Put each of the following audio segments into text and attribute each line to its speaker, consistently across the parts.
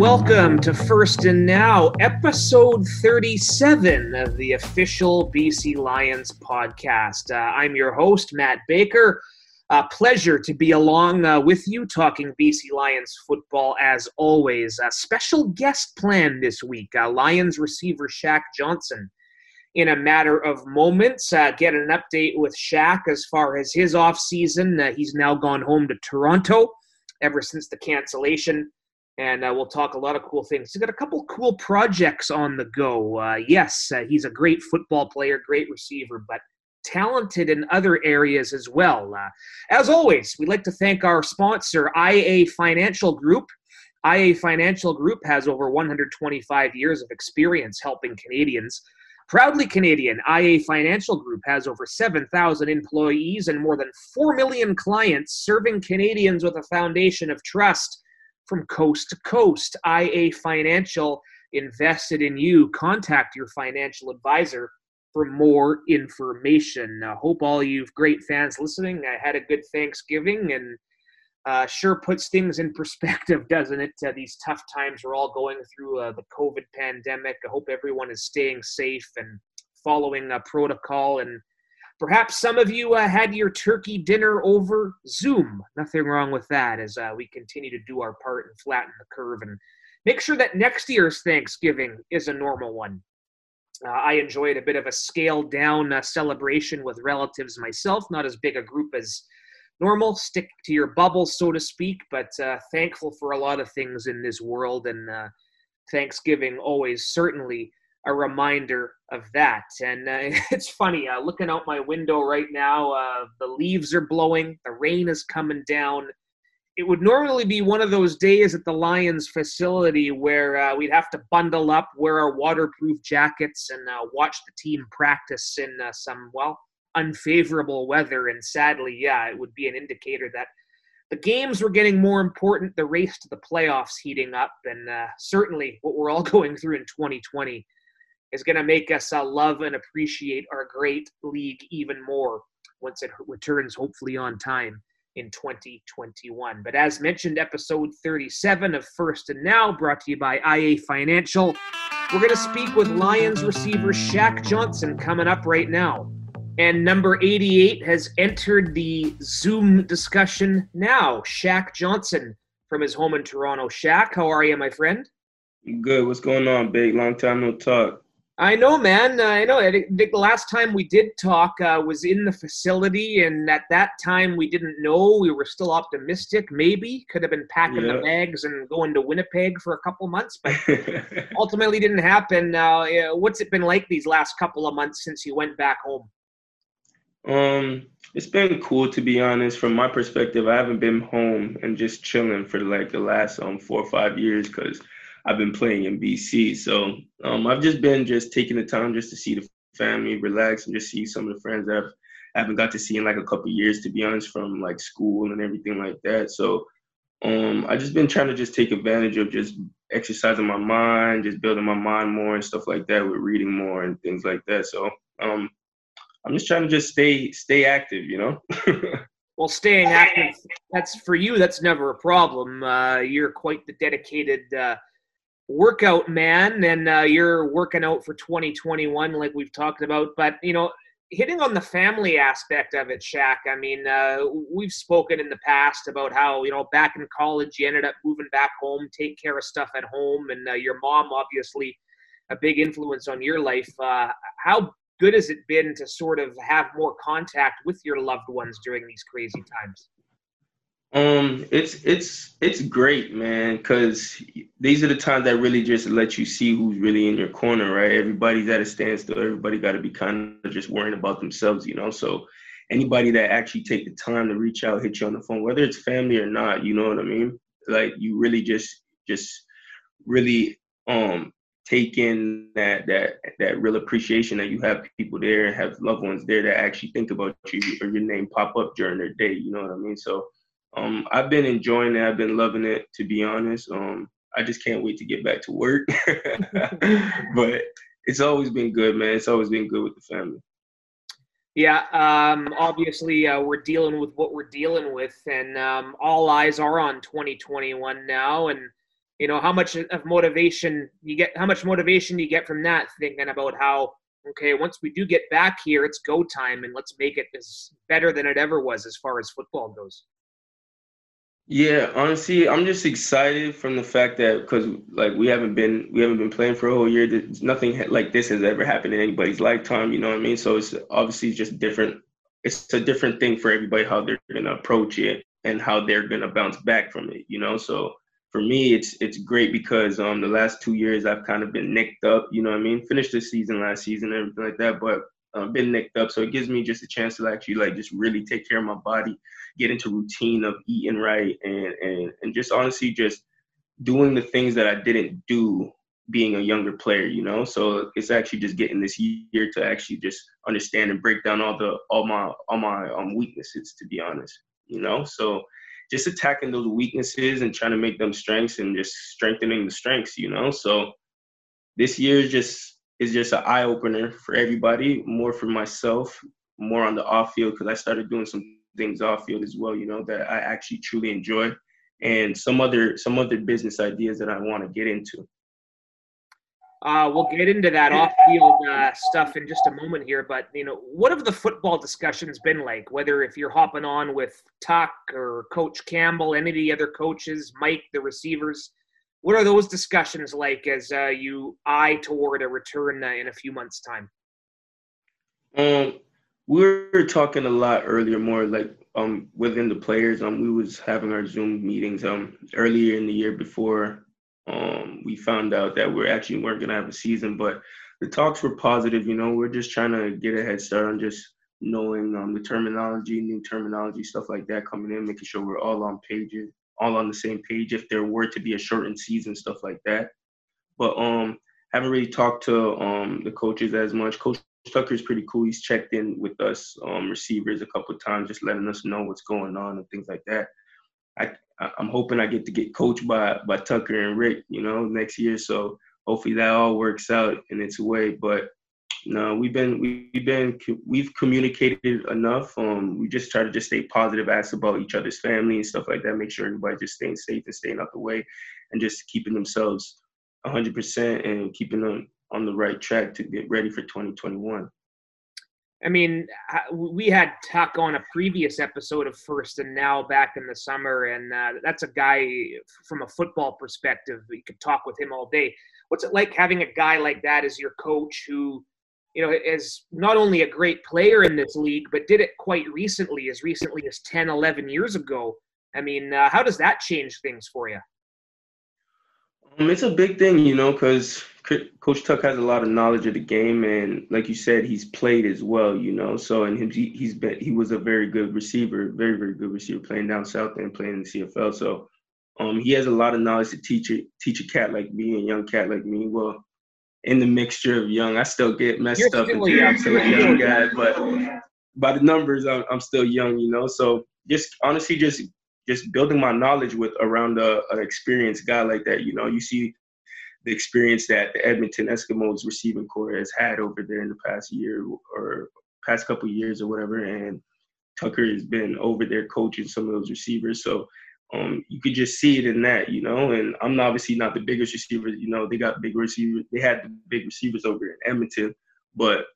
Speaker 1: welcome to First and Now, episode 37 of the official BC Lions podcast. Uh, I'm your host, Matt Baker. Uh, pleasure to be along uh, with you talking BC Lions football as always. A special guest plan this week uh, Lions receiver Shaq Johnson. In a matter of moments, uh, get an update with Shaq as far as his offseason. Uh, he's now gone home to Toronto ever since the cancellation and uh, we'll talk a lot of cool things. He's got a couple cool projects on the go. Uh, yes, uh, he's a great football player, great receiver, but talented in other areas as well. Uh, as always, we'd like to thank our sponsor, IA Financial Group. IA Financial Group has over 125 years of experience helping Canadians. Proudly Canadian, IA Financial Group has over 7,000 employees and more than 4 million clients, serving Canadians with a foundation of trust from coast to coast. IA Financial invested in you. Contact your financial advisor for more information. I hope all you great fans listening I had a good Thanksgiving and uh, sure puts things in perspective, doesn't it? Uh, these tough times we're all going through uh, the COVID pandemic. I hope everyone is staying safe and following protocol and Perhaps some of you uh, had your turkey dinner over Zoom. Nothing wrong with that as uh, we continue to do our part and flatten the curve and make sure that next year's Thanksgiving is a normal one. Uh, I enjoyed a bit of a scaled down uh, celebration with relatives myself, not as big a group as normal. Stick to your bubble, so to speak, but uh, thankful for a lot of things in this world. And uh, Thanksgiving always certainly a reminder of that. And uh, it's funny, uh, looking out my window right now, uh, the leaves are blowing, the rain is coming down. It would normally be one of those days at the Lions facility where uh, we'd have to bundle up, wear our waterproof jackets, and uh, watch the team practice in uh, some, well, unfavorable weather. And sadly, yeah, it would be an indicator that the games were getting more important, the race to the playoffs heating up, and certainly what we're all going through in 2020 is going to make us uh, love and appreciate our great league even more once it returns, hopefully on time in 2021. But as mentioned, episode 37 of First and Now, brought to you by IA Financial. We're going to speak with Lions receiver Shaq Johnson coming up right now. And number 88 has entered the Zoom discussion now. Shaq Johnson from his home in Toronto. Shaq, how are you, my friend?
Speaker 2: Good. What's going on, big? Long time no talk.
Speaker 1: I know, man. I know. I think the last time we did talk uh, was in the facility, and at that time we didn't know. We were still optimistic. Maybe could have been packing yeah. the bags and going to Winnipeg for a couple months, but ultimately didn't happen. Uh, what's it been like these last couple of months since you went back home?
Speaker 2: Um, it's been cool to be honest. From my perspective, I haven't been home and just chilling for like the last um four or five years because I've been playing in BC. So um, I've just been just taking the time just to see the family, relax, and just see some of the friends that I've, I haven't got to see in like a couple years, to be honest, from like school and everything like that. So um, I just been trying to just take advantage of just exercising my mind, just building my mind more and stuff like that with reading more and things like that. So um, I'm just trying to just stay stay active, you know.
Speaker 1: well, staying active that's for you. That's never a problem. Uh, you're quite the dedicated. Uh, workout man and uh, you're working out for 2021 like we've talked about. But you know hitting on the family aspect of it Shaq I mean uh, we've spoken in the past about how you know back in college you ended up moving back home take care of stuff at home and uh, your mom obviously a big influence on your life. Uh, how good has it been to sort of have more contact with your loved ones during these crazy times
Speaker 2: um, it's it's it's great, man, because these are the times that really just let you see who's really in your corner, right? Everybody's at a standstill. Everybody got to be kind of just worrying about themselves, you know. So anybody that actually take the time to reach out, hit you on the phone, whether it's family or not, you know what I mean? Like you really just just really um take in that that that real appreciation that you have people there have loved ones there that actually think about you or your name pop up during their day. You know what I mean? So um, I've been enjoying it. I've been loving it, to be honest. Um, I just can't wait to get back to work. but it's always been good, man. It's always been good with the family.
Speaker 1: Yeah, um, obviously uh, we're dealing with what we're dealing with, and um, all eyes are on 2021 now. And you know how much of motivation you get how much motivation you get from that thinking about how okay once we do get back here it's go time and let's make it as better than it ever was as far as football goes
Speaker 2: yeah honestly i'm just excited from the fact that because like we haven't been we haven't been playing for a whole year nothing like this has ever happened in anybody's lifetime you know what i mean so it's obviously just different it's a different thing for everybody how they're to approach it and how they're to bounce back from it you know so for me, it's it's great because um the last two years I've kind of been nicked up. You know what I mean? Finished the season last season and everything like that, but uh, been nicked up. So it gives me just a chance to actually like just really take care of my body, get into routine of eating right, and and and just honestly just doing the things that I didn't do being a younger player. You know, so it's actually just getting this year to actually just understand and break down all the all my all my um weaknesses. To be honest, you know, so just attacking those weaknesses and trying to make them strengths and just strengthening the strengths, you know. So this year is just is just an eye opener for everybody, more for myself, more on the off field because I started doing some things off field as well, you know, that I actually truly enjoy, and some other some other business ideas that I want to get into.
Speaker 1: Uh, we'll get into that off-field uh, stuff in just a moment here, but you know, what have the football discussions been like? Whether if you're hopping on with Tuck or Coach Campbell, any of the other coaches, Mike, the receivers, what are those discussions like as uh, you eye toward a return uh, in a few months' time?
Speaker 2: Um, we were talking a lot earlier, more like um within the players. Um, we was having our Zoom meetings um earlier in the year before um, we found out that we're actually weren't going to have a season, but the talks were positive. You know, we're just trying to get a head start on just knowing um, the terminology, new terminology, stuff like that coming in, making sure we're all on pages, all on the same page. If there were to be a shortened season, stuff like that. But um, haven't really talked to um the coaches as much. Coach Tucker's pretty cool. He's checked in with us um, receivers a couple of times, just letting us know what's going on and things like that. I I'm hoping I get to get coached by by Tucker and Rick, you know, next year. So hopefully that all works out in its way. But no, we've been we've been we've communicated enough. Um, we just try to just stay positive, ask about each other's family and stuff like that. Make sure everybody just staying safe and staying out the way, and just keeping themselves 100% and keeping them on the right track to get ready for 2021.
Speaker 1: I mean, we had Tuck on a previous episode of First and Now back in the summer, and uh, that's a guy from a football perspective. You could talk with him all day. What's it like having a guy like that as your coach who, you know, is not only a great player in this league, but did it quite recently, as recently as 10, 11 years ago? I mean, uh, how does that change things for you?
Speaker 2: Um, it's a big thing, you know, because Coach Tuck has a lot of knowledge of the game, and like you said, he's played as well, you know. So, and him, he, has been he was a very good receiver, very very good receiver, playing down south and playing in the CFL. So, um, he has a lot of knowledge to teach it, teach a cat like me, a young cat like me. Well, in the mixture of young, I still get messed You're up still into young. still a young guy, but by the numbers, I'm, I'm still young, you know. So, just honestly, just just building my knowledge with around a, an experienced guy like that. You know, you see the experience that the Edmonton Eskimos receiving corps has had over there in the past year or past couple years or whatever, and Tucker has been over there coaching some of those receivers. So um, you could just see it in that, you know. And I'm obviously not the biggest receiver. You know, they got big receivers. They had the big receivers over in Edmonton, but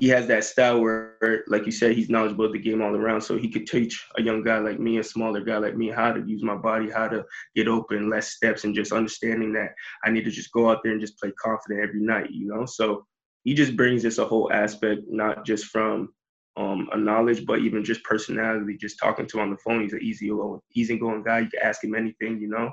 Speaker 2: he has that style where, like you said, he's knowledgeable of the game all around. So he could teach a young guy like me, a smaller guy like me, how to use my body, how to get open, less steps, and just understanding that I need to just go out there and just play confident every night, you know? So he just brings us a whole aspect, not just from um, a knowledge, but even just personality, just talking to him on the phone. He's an easy, easygoing guy. You can ask him anything, you know?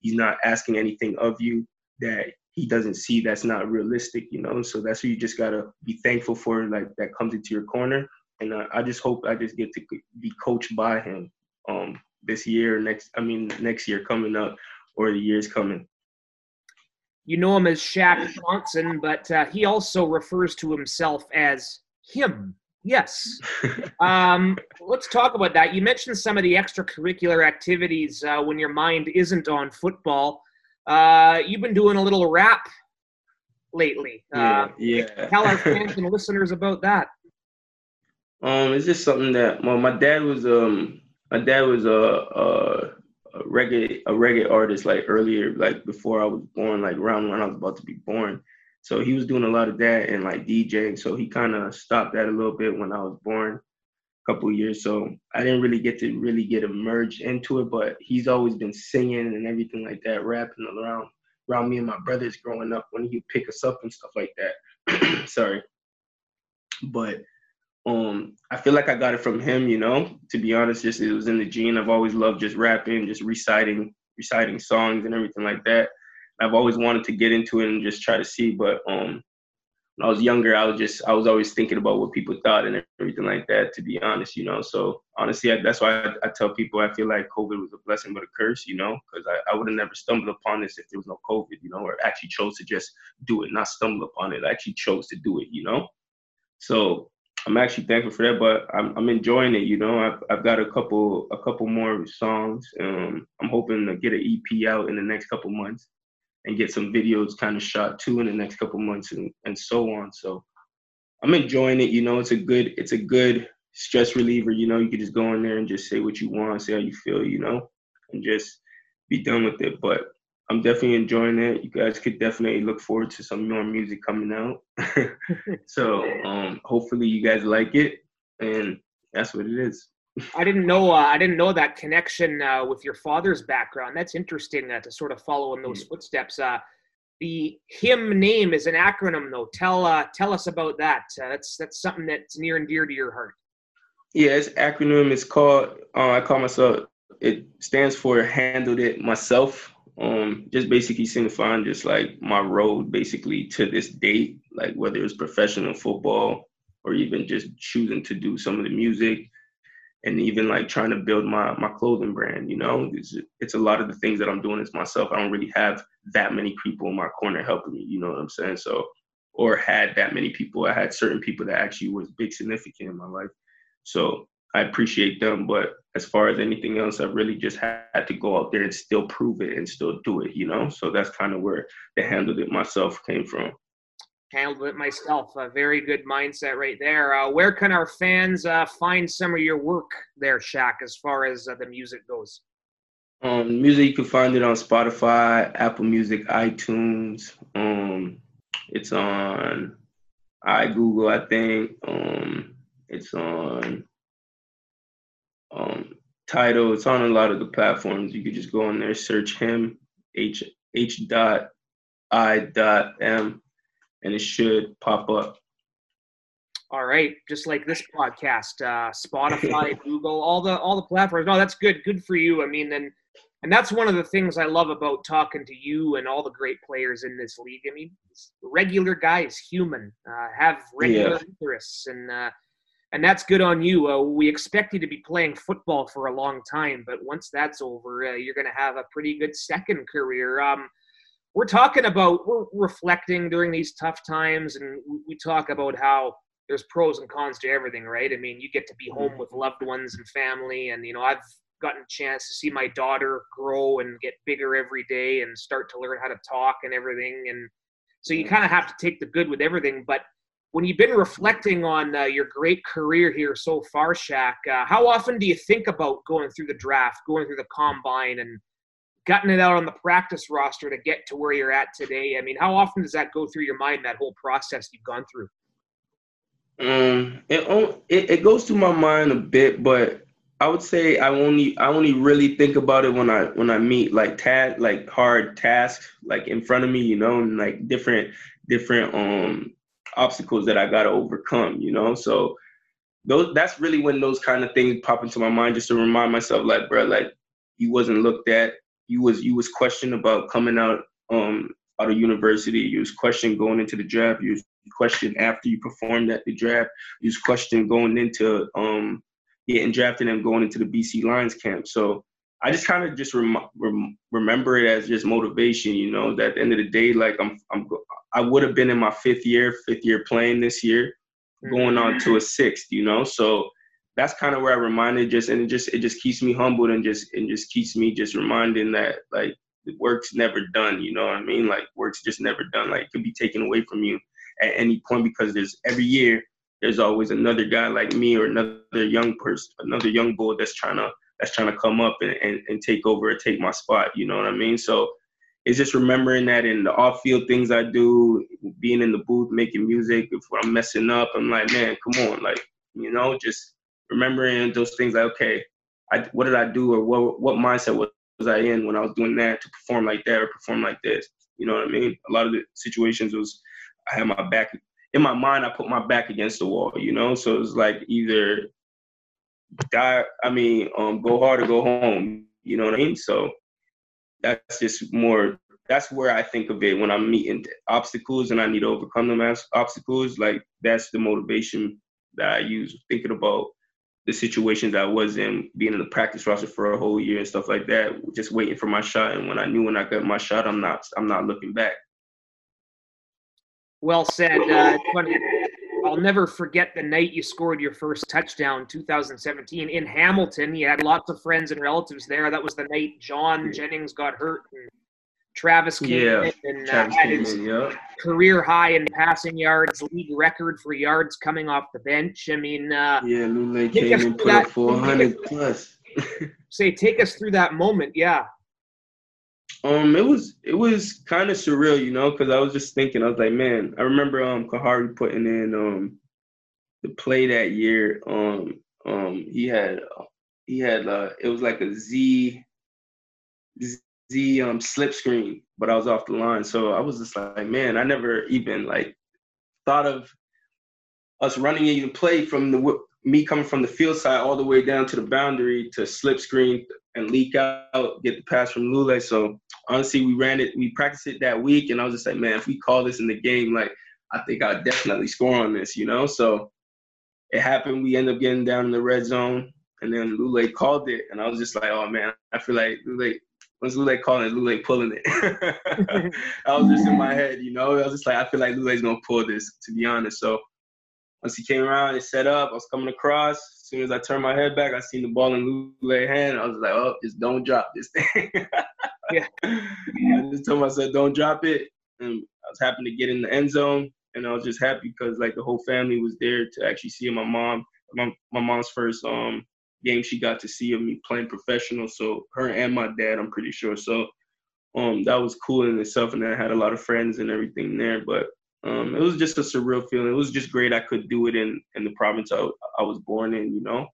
Speaker 2: He's not asking anything of you that he doesn't see that's not realistic, you know. So that's what you just gotta be thankful for, like that comes into your corner. And uh, I just hope I just get to be coached by him um, this year, next. I mean, next year coming up, or the years coming.
Speaker 1: You know him as Shaq Johnson, but uh, he also refers to himself as him. Yes. um, let's talk about that. You mentioned some of the extracurricular activities uh, when your mind isn't on football. Uh, you've been doing a little rap lately.
Speaker 2: Yeah, uh, yeah.
Speaker 1: Tell our fans and listeners about that.
Speaker 2: Um, it's just something that well, my dad was um, my dad was a a, a reggae a reggae artist like earlier, like before I was born, like around when I was about to be born. So he was doing a lot of that and like DJing. So he kind of stopped that a little bit when I was born, couple years. So I didn't really get to really get immersed into it. But he's always been singing and everything like that, rapping around around me and my brothers growing up when he'd pick us up and stuff like that. Sorry. But um I feel like I got it from him, you know. To be honest, just it was in the gene. I've always loved just rapping, just reciting reciting songs and everything like that. I've always wanted to get into it and just try to see, but um when I was younger, I was just I was always thinking about what people thought and everything like that. To be honest, you know. So honestly, I, that's why I, I, tell people I feel like COVID was a blessing but a curse, you know, because I, I would have never stumbled upon this if there was no COVID, you know, or actually chose to just do it, not stumble upon it. I actually chose to do it, you know. So I'm actually thankful for that, but I'm I'm enjoying it. You know, I've I've got a couple a couple more songs. Um, I'm hoping to get an EP out in the next couple months and get some videos kind of shot too in the next couple months and, and so on. So I'm enjoying it. You know, it's a good it's a good stress reliever. You know, you can just go in there and just say what you want, say how you feel. You know, and just be done with it. But I'm definitely enjoying it. You guys could definitely look forward to some more music coming out. so um, hopefully you guys like it, and that's what it is.
Speaker 1: I didn't know. Uh, I didn't know that connection uh, with your father's background. That's interesting uh, to sort of follow in those footsteps. Uh, the him name is an acronym, though. Tell uh, tell us about that. Uh, that's that's something that's near and dear to your heart.
Speaker 2: Yeah, it's acronym. It's called. I call myself. It stands for handled it myself. Um, just basically signifying just like my road basically to this date, like whether it's professional football or even just choosing to do some of the music and even like trying to build my my clothing brand you know? It's, it's a lot of the things that i'm doing is myself. I don't really have that many people in my corner helping me you know what i'm saying? So or had that many people. I had certain people that actually was big significant in my life. So i appreciate them but as far as anything else i really just had to go out there and still prove it and still do it you know? So that's kind of where the handled it myself came from
Speaker 1: handled it myself. A very good mindset right there. Uh, where can our fans uh, find some of your work there, Shaq, as far as uh, the music goes?
Speaker 2: Um, music you can find it on Spotify, Apple Music, iTunes. Um, it's on iGoogle, I think. Um, it's on um, Tidal. It's on a lot of the platforms. You could just go on there, search him, H H dot I dot M and it should pop up.
Speaker 1: All right, just like this podcast, uh, Spotify, Google, all the all the platforms. No, that's good. Good for you. I mean, and and that's one of the things I love about talking to you and all the great players in this league. I mean, regular guys, human, uh, have regular yeah. interests, and uh, and that's good on you. Uh, we expect you to be playing football for a long time, but once that's over, uh, you're going to have a pretty good second career. Um, we're talking about we're reflecting during these tough times and we talk about how there's pros and cons to everything right? I mean you get to be home with loved ones and family and you know i've gotten a chance to see my daughter grow and get bigger every day and start to learn how to talk and everything and so you kind of have to take the good with everything but when you've been reflecting on uh, your great career here so far Shaq, uh, how often do you think about going through the draft going through the combine and gotten it out on the practice roster to get to where you're at today? I mean, how often does that go through your mind, that whole process you've gone through?
Speaker 2: Um, it, it, it goes through my mind a bit, but I would say I only I only really think about it when I when I meet like task like hard tasks like in front of me, you know, and like different different um obstacles that I gotta overcome, you know. So those that's really when those kind of things pop into my mind just to remind myself like, bro, like you wasn't looked at, you was you was questioned about coming out um out of university. You was questioned going into the draft. You was questioned after you performed at the draft. You was questioned going into um getting drafted and going into the BC Lions camp. So I just kind of just rem- rem- remember it as just motivation, you know. That at the end of the day, like I'm, I'm, I would have been in my fifth year, fifth year playing this year, going on to a sixth, you know. So that's kind of where I reminded just and it just it just keeps me humbled and just and just keeps me just reminding that like the work's never done, you know what I mean? Like work's just never done. Like it could be taken away from you at any point because there's every year there's always another guy like me or another young person, another young boy that's trying to that's trying to come up and, and, and take over or take my spot. You know what I mean? So it's just remembering that in the off field things I do, being in the booth, making music. If I'm messing up, I'm like, man, come on, like you know, just remembering those things. Like, okay, I, what did I do, or what what mindset was, was I in when I was doing that to perform like that or perform like this? You know what I mean? A lot of the situations was I had my back in my mind. I put my back against the wall. You know, so it was like either die. I mean, um, go hard or go home. You know what I mean? So that's just more. That's where I think of it when I'm meeting obstacles and I need to overcome them as obstacles. Like that's the motivation that I use thinking about the situations I was in, being in the practice roster for a whole year and stuff like that, just waiting for my shot. And when I knew when I got my shot, I'm not I'm not looking back.
Speaker 1: Well said. Uh. I'll never forget the night you scored your first touchdown, 2017 in Hamilton. You had lots of friends and relatives there. That was the night John Jennings got hurt and Travis came yeah, in and uh, had his yeah. career high in passing yards, league record for yards coming off the bench. I mean, uh,
Speaker 2: yeah, Lulay came and put up 400 plus.
Speaker 1: say, take us through that moment. Yeah.
Speaker 2: Um, it was it was kind of surreal, you know, because I was just thinking, I was like, man, I remember um Khari putting in um the play that year. Um, um, he had he had uh, it was like a Z Z um slip screen, but I was off the line, so I was just like, man, I never even like thought of us running even play from the me coming from the field side all the way down to the boundary to slip screen and leak out, get the pass from Lulay. So honestly, we ran it, we practiced it that week, and I was just like, man, if we call this in the game, like I think I'll definitely score on this, you know. So it happened. We end up getting down in the red zone, and then Lulay called it, and I was just like, oh man, I feel like Lulay. Once Lulay calling it, Lulay pulling it. I was just in my head, you know. I was just like, I feel like Lulay's gonna pull this, to be honest. So once he came around, it set up. I was coming across. As soon as I turned my head back, I seen the ball in Lulay's hand. I was like, oh, just don't drop this thing. yeah. I just told myself, don't drop it. And I was happy to get in the end zone. And I was just happy because like the whole family was there to actually see my mom. My, my mom's first um game she got to see of me playing professional. So her and my dad, I'm pretty sure. So um that was cool in itself and I had a lot of friends and everything there. But um, it was just a surreal feeling. It was just great. I could do it in in the province I, I was born in, you know.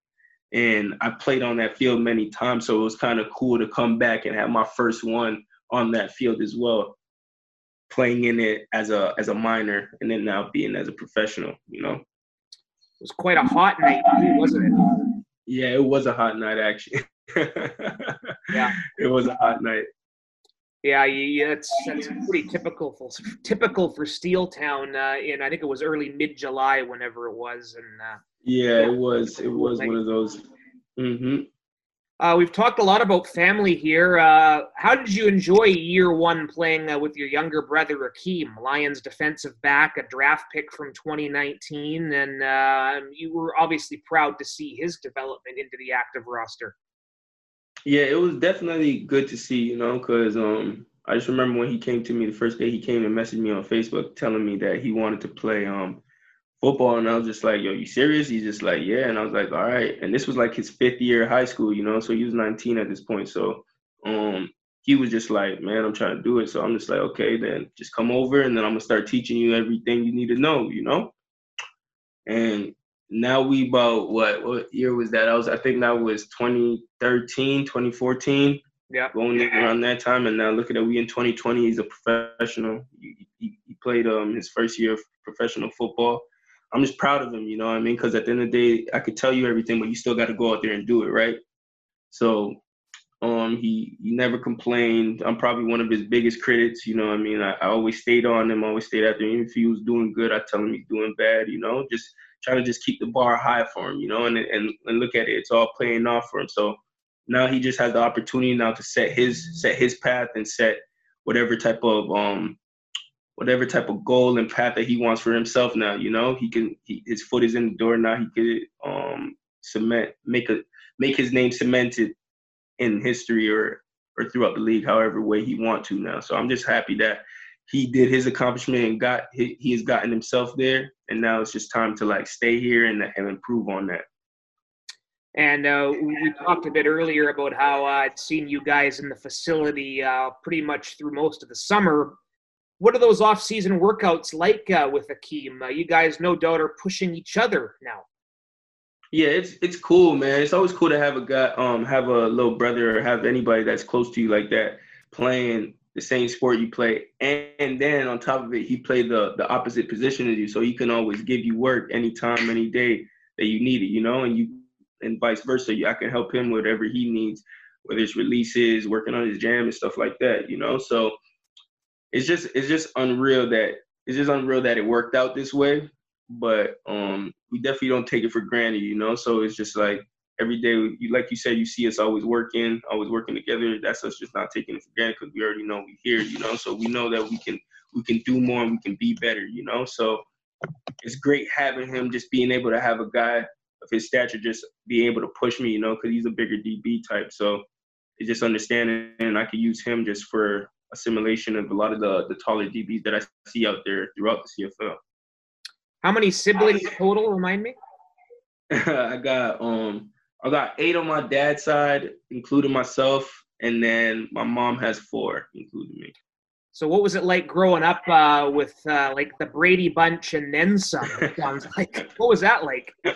Speaker 2: And I played on that field many times, so it was kind of cool to come back and have my first one on that field as well, playing in it as a as a minor, and then now being as a professional, you know.
Speaker 1: It was quite a hot night, wasn't it?
Speaker 2: Yeah, it was a hot night actually.
Speaker 1: yeah,
Speaker 2: it was a hot night.
Speaker 1: Yeah, yeah, it's that's pretty typical for typical for Steeltown. Uh, in I think it was early mid July, whenever it was, and uh,
Speaker 2: yeah, it was it was one of those. Mm-hmm.
Speaker 1: Uh, we've talked a lot about family here. Uh, how did you enjoy year one playing uh, with your younger brother Akeem, Lions defensive back, a draft pick from 2019, and uh, you were obviously proud to see his development into the active roster.
Speaker 2: Yeah, it was definitely good to see, you know, because um, I just remember when he came to me the first day he came and messaged me on Facebook telling me that he wanted to play um football, and I was just like, "Yo, you serious?" He's just like, "Yeah," and I was like, "All right." And this was like his fifth year high school, you know, so he was 19 at this point. So um, he was just like, "Man, I'm trying to do it." So I'm just like, "Okay, then just come over, and then I'm gonna start teaching you everything you need to know," you know. And now we about what what year was that? I was I think that was 2013, 2014.
Speaker 1: Yeah.
Speaker 2: Going around that time, and now look at it. We in 2020. He's a professional. He, he, he played um his first year of professional football. I'm just proud of him. You know what I mean? Because at the end of the day, I could tell you everything, but you still got to go out there and do it, right? So um, he he never complained. I'm probably one of his biggest critics. You know, I mean, I, I always stayed on him. Always stayed after him. If he was doing good, I tell him he's doing bad. You know, just trying to just keep the bar high for him, you know, and, and and look at it, it's all playing off for him. So now he just has the opportunity now to set his set his path and set whatever type of um whatever type of goal and path that he wants for himself now. You know, he can he, his foot is in the door now. He could um cement make a make his name cemented in history or or throughout the league, however way he want to now. So I'm just happy that he did his accomplishment and got he, he has gotten himself there and now it's just time to like stay here and, and improve on that
Speaker 1: And uh, we talked a bit earlier about how I'd seen you guys in the facility uh, pretty much through most of the summer. What are those off-season workouts like uh, with Akeem? Uh, you guys, no doubt, are pushing each other now.
Speaker 2: Yeah, it's it's cool, man. It's always cool to have a guy, um, have a little brother or have anybody that's close to you like that playing the same sport you play, and, and then on top of it, he played the the opposite position as you, so he can always give you work anytime, any day that you need it, you know, and you and vice versa. I can help him whatever he needs, whether it's releases, working on his jam and stuff like that, you know. So it's just it's just unreal that it's just unreal that it worked out this way. But um, we definitely don't take it for granted, you know. So it's just like every day, you like you said, you see us always working, always working together. That's us just not taking it for granted because we already know we here, you know. So we know that we can we can do more and we can be better, you know. So it's great having him just being able to have a guy of his stature just being able to push me, you know, because he's a bigger DB type. So it's just understanding and I could use him just for assimilation of a lot of the the taller DBs that I see out there throughout the CFL.
Speaker 1: How many siblings total? Remind me.
Speaker 2: I got um I got eight on my dad's side, including myself, and then my mom has four, including me.
Speaker 1: So, what was it like growing up uh, with uh, like the Brady Bunch and then some? sounds like. What was that like?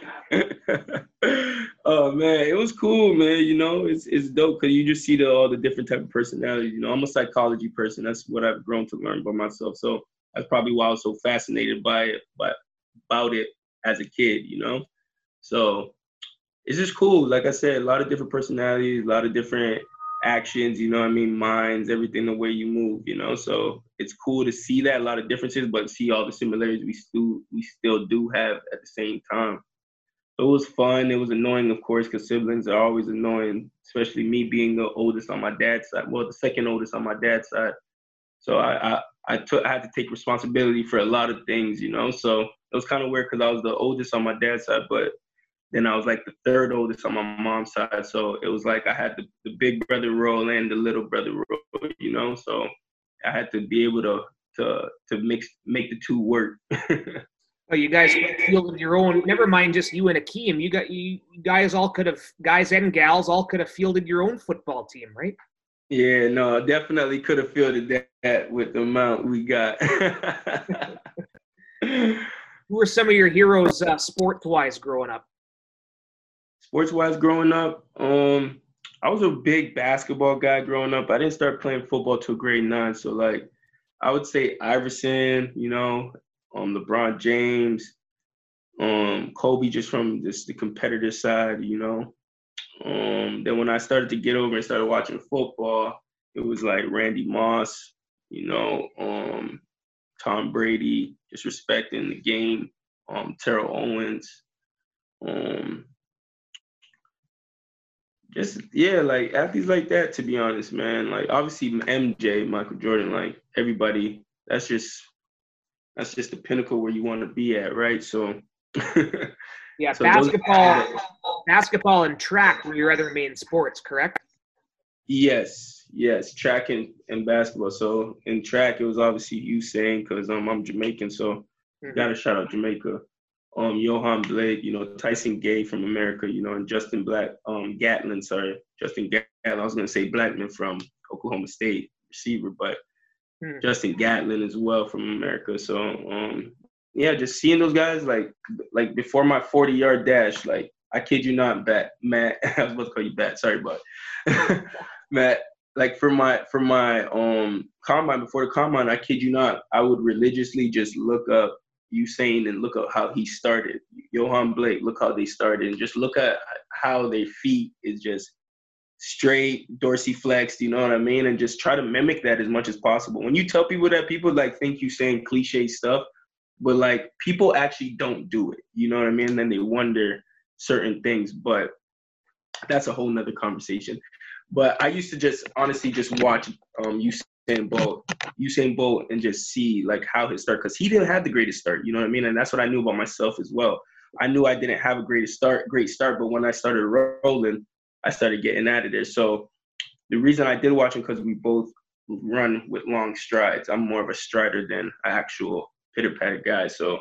Speaker 2: oh man, it was cool, man. You know, it's it's dope because you just see the, all the different type of personalities. You know, I'm a psychology person. That's what I've grown to learn by myself. So that's probably why I was so fascinated by it, but about it as a kid. You know, so it's just cool. Like I said, a lot of different personalities, a lot of different actions, you know I mean, minds, everything, the way you move, you know. So it's cool to see that, a lot of differences, but see all the similarities we still we still do have at the same time. It was fun. It was annoying, of course, because siblings are always annoying, especially me being the oldest on my dad's side. Well, the second oldest on my dad's side. So I I, I took I had to take responsibility for a lot of things, you know. So it was kind of weird because I was the oldest on my dad's side, but then I was like the third oldest on my mom's side. So it was like I had the, the big brother role and the little brother role, you know? So I had to be able to to to mix make the two work.
Speaker 1: oh, you guys fielded your own. Never mind, just you and Akeem. You got you guys all could have guys and gals all could have fielded your own football team, right?
Speaker 2: Yeah, no, definitely could have fielded that with the amount we got.
Speaker 1: Who were some of your heroes, uh, sport-wise, growing up?
Speaker 2: Sports wise growing up, um, I was a big basketball guy growing up. I didn't start playing football till grade nine. So like I would say Iverson, you know, um LeBron James, um, Kobe just from just the competitive side, you know. Um, then when I started to get over and started watching football, it was like Randy Moss, you know, um, Tom Brady, just respecting the game, um, Terrell Owens, um, just yeah, like athletes like that. To be honest, man, like obviously MJ, Michael Jordan, like everybody. That's just that's just the pinnacle where you want to be at, right? So.
Speaker 1: yeah, so basketball, those, basketball and track were your other main sports, correct?
Speaker 2: Yes, yes, track and, and basketball. So in track, it was obviously Usain because um, I'm Jamaican, so mm-hmm. got to shout out Jamaica um, Yohan Blake, you know, Tyson Gay from America, you know, and Justin Black, um, Gatlin, sorry, Justin Gatlin. I was gonna say Blackmon from Oklahoma State receiver, but hmm. Justin Gatlin as well from America. So, um, yeah, just seeing those guys like, like before my 40 yard dash, like I kid you not, Bat Matt. I was about to call you Bat. Sorry, but Matt. Like for my for my um combine before the combine, I kid you not, I would religiously just look up Usain and look at how he started. Yohan Blake, look how they started, and just look at how their feet is just straight, dorsiflexed. You know what I mean? And just try to mimic that as much as possible. When you tell people that, people like think you saying cliche stuff, but like people actually don't do it. You know what I mean? And then they wonder certain things, but that's a whole nother conversation. But I used to just honestly just watch um, Usain Bolt, Usain Bolt, and just see like how his start because he didn't have the greatest start. You know what I mean? And that's what I knew about myself as well. I knew I didn't have a great start, great start, but when I started rolling, I started getting out of there. So the reason I did watch him because we both run with long strides. I'm more of a strider than an actual pitter patter guy. So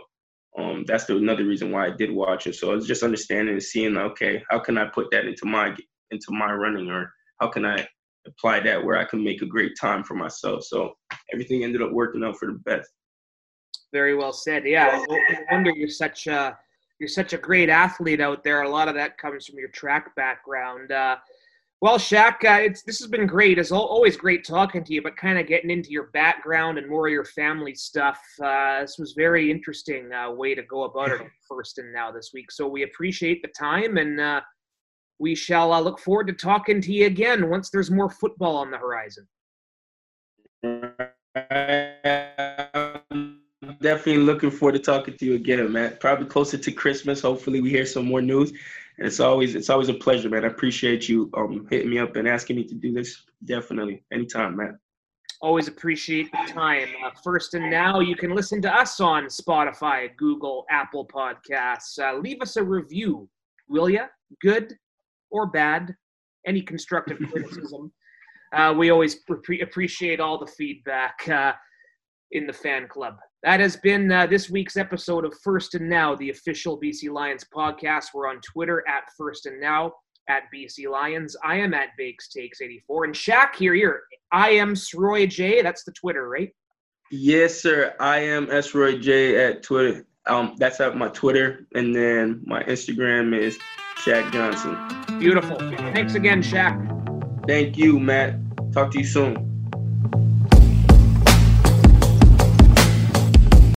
Speaker 2: um, that's the, another reason why I did watch it. So it's just understanding and seeing, okay, how can I put that into my into my running, or how can I apply that where I can make a great time for myself. So everything ended up working out for the best.
Speaker 1: Very well said. Yeah, no wonder you're such a you're such a great athlete out there. A lot of that comes from your track background. Uh, well, Shaq, uh, it's this has been great. It's always great talking to you, but kind of getting into your background and more of your family stuff. Uh, this was very interesting uh, way to go about it first and now this week. So we appreciate the time, and uh, we shall uh, look forward to talking to you again once there's more football on the horizon.
Speaker 2: Definitely looking forward to talking to you again, man. Probably closer to Christmas. Hopefully, we hear some more news. And it's always it's always a pleasure, man. I appreciate you um hitting me up and asking me to do this. Definitely, anytime, man.
Speaker 1: Always appreciate the time. Uh, first and now, you can listen to us on Spotify, Google, Apple Podcasts. Uh, leave us a review, will ya? Good or bad? Any constructive criticism. Uh, we always pre- appreciate all the feedback uh, in the fan club. That has been uh, this week's episode of First and Now, the official BC Lions podcast. We're on Twitter at First and Now at BC Lions. I am at Bakes Takes 84. And Shaq here, here. I am Sroy J. That's the Twitter, right?
Speaker 2: Yes, sir. I am Sroy J at Twitter. Um, that's at my Twitter, and then my Instagram is Shaq Johnson.
Speaker 1: Beautiful. Thanks again, Shaq.
Speaker 2: Thank you, Matt. Talk to you soon.